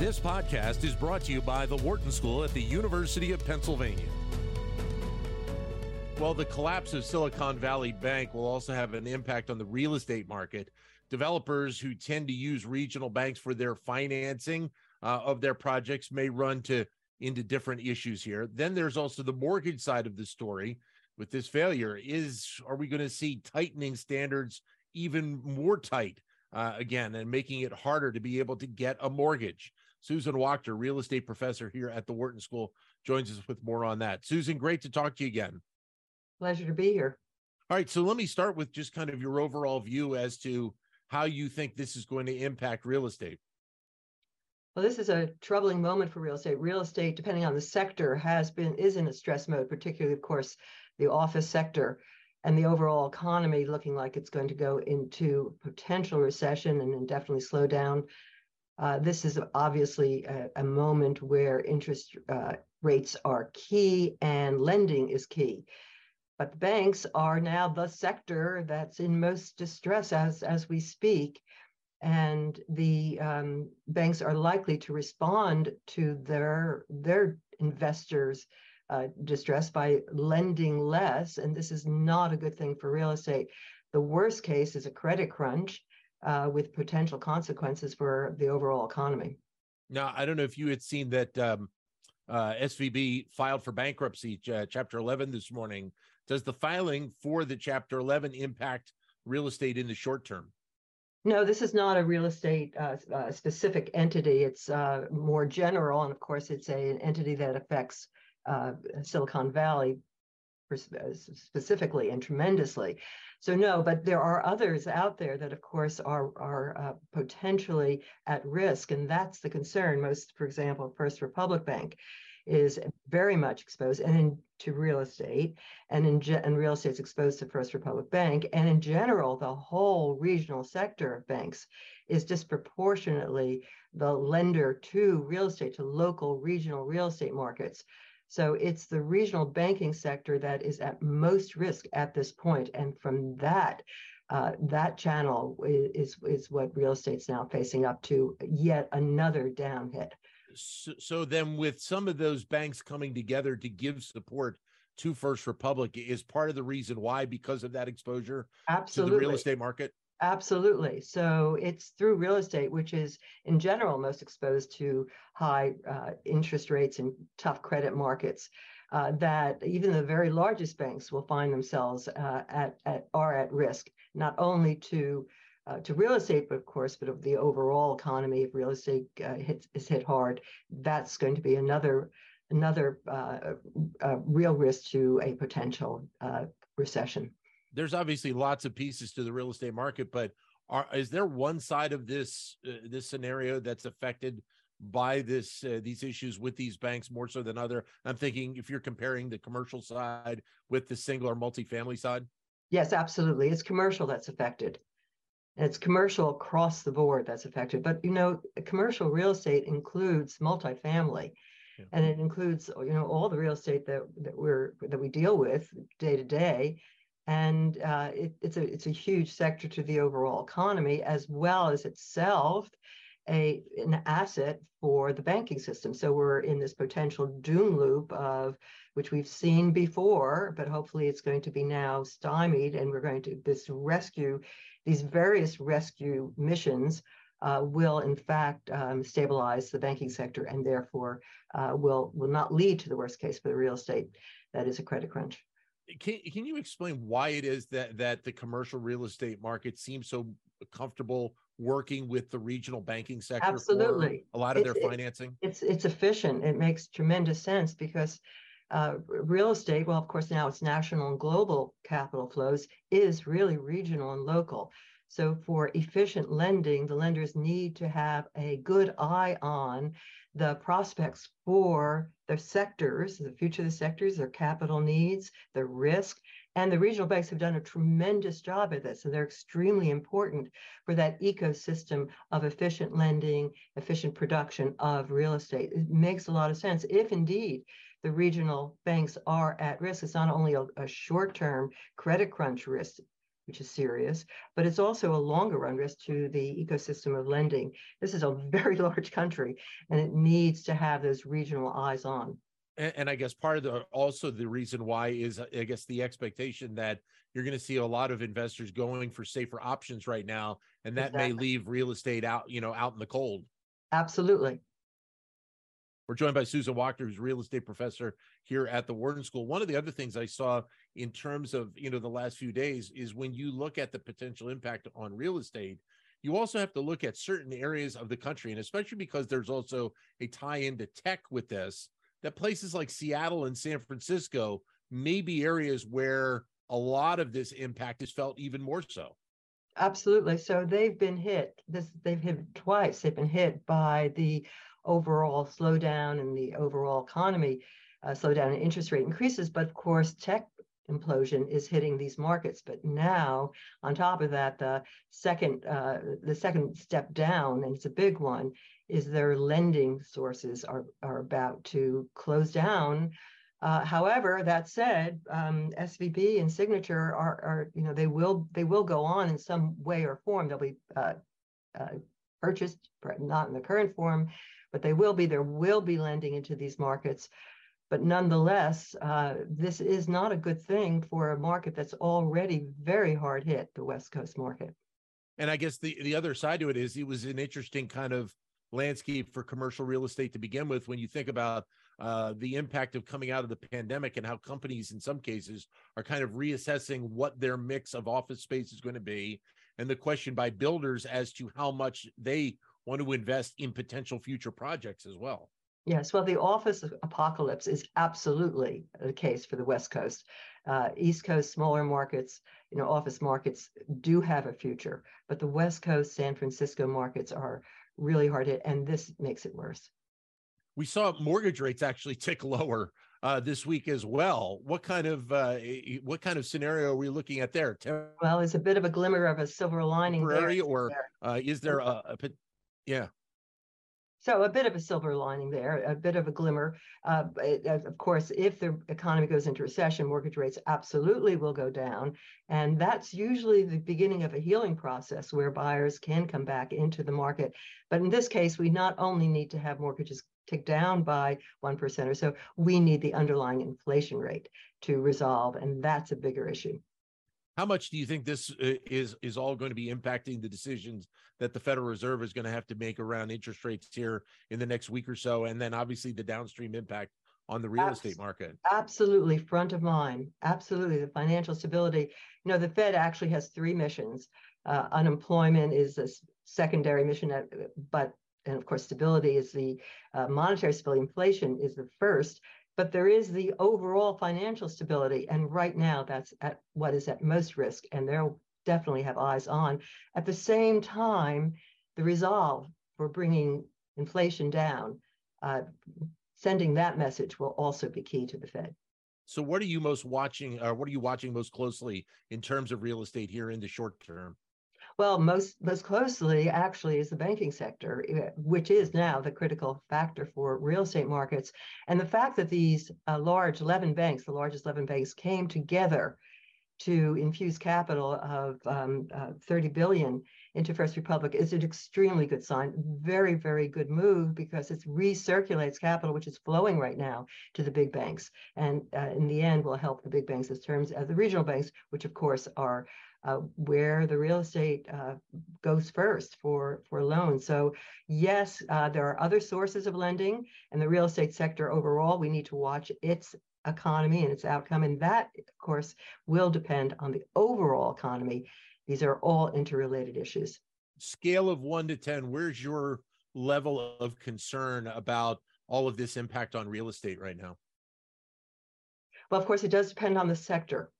This podcast is brought to you by the Wharton School at the University of Pennsylvania. Well, the collapse of Silicon Valley Bank will also have an impact on the real estate market. Developers who tend to use regional banks for their financing uh, of their projects may run to into different issues here. Then there's also the mortgage side of the story. With this failure, is are we going to see tightening standards even more tight uh, again and making it harder to be able to get a mortgage? Susan Wachter, real estate professor here at the Wharton School, joins us with more on that. Susan, great to talk to you again. Pleasure to be here. All right, so let me start with just kind of your overall view as to how you think this is going to impact real estate. Well, this is a troubling moment for real estate. Real estate, depending on the sector, has been is in a stress mode, particularly, of course, the office sector and the overall economy looking like it's going to go into potential recession and indefinitely slow down. Uh, this is obviously a, a moment where interest uh, rates are key and lending is key. But the banks are now the sector that's in most distress as, as we speak. And the um, banks are likely to respond to their, their investors' uh, distress by lending less. And this is not a good thing for real estate. The worst case is a credit crunch uh, with potential consequences for the overall economy. Now, I don't know if you had seen that um, uh, SVB filed for bankruptcy, uh, Chapter 11 this morning. Does the filing for the Chapter 11 impact real estate in the short term? No, this is not a real estate uh, uh, specific entity. It's uh, more general, and of course, it's a, an entity that affects Silicon Valley specifically and tremendously. So no, but there are others out there that, of course, are are uh, potentially at risk, and that's the concern. Most, for example, First Republic Bank is very much exposed and in, to real estate, and in and real estate is exposed to First Republic Bank, and in general, the whole regional sector of banks is disproportionately the lender to real estate, to local regional real estate markets. So it's the regional banking sector that is at most risk at this point. And from that, uh, that channel is, is what real estate's now facing up to yet another down hit. So, so then, with some of those banks coming together to give support to First Republic, is part of the reason why because of that exposure Absolutely. to the real estate market. Absolutely. So it's through real estate, which is in general most exposed to high uh, interest rates and tough credit markets, uh, that even the very largest banks will find themselves uh, at, at are at risk, not only to uh, to real estate, but of course, but of the overall economy. If real estate uh, hits, is hit hard, that's going to be another another uh, real risk to a potential recession there's obviously lots of pieces to the real estate market, but are, is there one side of this uh, this scenario that's affected by this uh, these issues with these banks more so than other? I'm thinking if you're comparing the commercial side with the single or multifamily side. Yes, absolutely. It's commercial that's affected. And it's commercial across the board that's affected. But you know, commercial real estate includes multifamily. Yeah. And it includes, you know, all the real estate that, that we're that we deal with day to day and uh, it, it's a it's a huge sector to the overall economy as well as itself a an asset for the banking system. So we're in this potential doom loop of which we've seen before, but hopefully it's going to be now stymied, and we're going to this rescue these various rescue missions. Uh, will in fact um, stabilize the banking sector and therefore uh, will will not lead to the worst case for the real estate that is a credit crunch can, can you explain why it is that that the commercial real estate market seems so comfortable working with the regional banking sector absolutely. a lot of it's, their financing? it's it's efficient. It makes tremendous sense because uh, real estate well of course now it's national and global capital flows is really regional and local. So for efficient lending the lenders need to have a good eye on the prospects for the sectors, the future of the sectors, their capital needs, their risk. And the regional banks have done a tremendous job at this, and they're extremely important for that ecosystem of efficient lending, efficient production of real estate. It makes a lot of sense if indeed the regional banks are at risk. It's not only a, a short term credit crunch risk, which is serious, but it's also a longer run risk to the ecosystem of lending. This is a very large country and it needs to have those regional eyes on. And, and I guess part of the also the reason why is uh, I guess the expectation that you're going to see a lot of investors going for safer options right now, and that exactly. may leave real estate out, you know, out in the cold. Absolutely. We're joined by Susan Wachter, who's real estate professor here at the Wharton School. One of the other things I saw in terms of you know the last few days is when you look at the potential impact on real estate, you also have to look at certain areas of the country, and especially because there's also a tie into tech with this, that places like Seattle and San Francisco may be areas where a lot of this impact is felt even more so. Absolutely. So they've been hit. This they've hit twice. They've been hit by the overall slowdown in the overall economy, uh, slowdown in interest rate increases. But of course, tech implosion is hitting these markets. But now, on top of that, the second uh, the second step down, and it's a big one, is their lending sources are are about to close down. Uh, however, that said, um, SVB and Signature are, are, you know, they will they will go on in some way or form. They'll be uh, uh, purchased, not in the current form, but they will be. There will be lending into these markets. But nonetheless, uh, this is not a good thing for a market that's already very hard hit, the West Coast market. And I guess the, the other side to it is it was an interesting kind of landscape for commercial real estate to begin with when you think about uh, the impact of coming out of the pandemic and how companies in some cases are kind of reassessing what their mix of office space is going to be and the question by builders as to how much they want to invest in potential future projects as well. Yes, well, the office apocalypse is absolutely the case for the West Coast. Uh, East Coast, smaller markets, you know, office markets do have a future, but the West Coast, San Francisco markets are really hard hit, and this makes it worse. We saw mortgage rates actually tick lower uh, this week as well. What kind of uh, what kind of scenario are we looking at there? Well, it's a bit of a glimmer of a silver lining. There, or uh, is there a, a yeah. So a bit of a silver lining there, a bit of a glimmer. Uh, of course, if the economy goes into recession, mortgage rates absolutely will go down, and that's usually the beginning of a healing process where buyers can come back into the market. But in this case, we not only need to have mortgages tick down by one percent or so, we need the underlying inflation rate to resolve, and that's a bigger issue. How much do you think this uh, is is all going to be impacting the decisions that the Federal Reserve is going to have to make around interest rates here in the next week or so, and then obviously the downstream impact on the real Abs- estate market? Absolutely, front of mind. Absolutely, the financial stability. You know, the Fed actually has three missions. Uh, unemployment is a secondary mission, uh, but and of course, stability is the uh, monetary stability. Inflation is the first but there is the overall financial stability. And right now, that's at what is at most risk. And they'll definitely have eyes on. At the same time, the resolve for bringing inflation down, uh, sending that message will also be key to the Fed. So, what are you most watching? Or what are you watching most closely in terms of real estate here in the short term? Well, most most closely actually is the banking sector, eh, which is now the critical factor for real estate markets. And the fact that these uh, large 11 banks, the largest 11 banks, came together to infuse capital of um, uh, 30 billion into First Republic is an extremely good sign. Very, very good move because it recirculates capital, which is flowing right now to the big banks, and uh, in the end will help the big banks as terms of the regional banks, which of course are uh, where the real estate uh, goes first for for loans. So yes, uh, there are other sources of lending, and the real estate sector overall, we need to watch its economy and its outcome, and that, of course, will depend on the overall economy. These are all interrelated issues. Scale of one to ten, where's your level of concern about all of this impact on real estate right now? Well, of course, it does depend on the sector.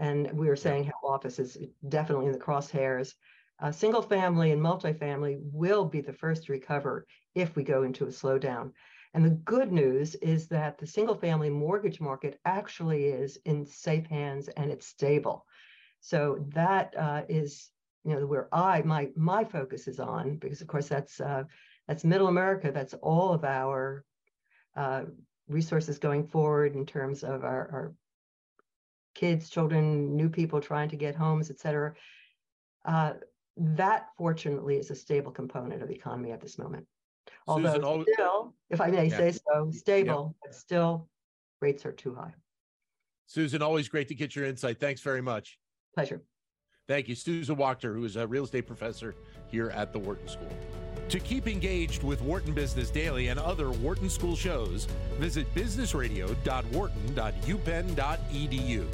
And we were saying how office is definitely in the crosshairs. Uh, single family and multifamily will be the first to recover if we go into a slowdown. And the good news is that the single family mortgage market actually is in safe hands and it's stable. So that uh, is, you know, where I my my focus is on because of course that's uh, that's Middle America. That's all of our uh, resources going forward in terms of our, our kids, children, new people trying to get homes, et cetera. Uh, that fortunately is a stable component of the economy at this moment. Although Susan, always- still, if I may Yeah. say so, stable, but still rates are too high. Susan, always great to get your insight. Thanks very much. Pleasure. Thank you. Susan Wachter, who is a real estate professor here at the Wharton School. To keep engaged with Wharton Business Daily and other Wharton School shows, visit businessradio.wharton.upenn.edu.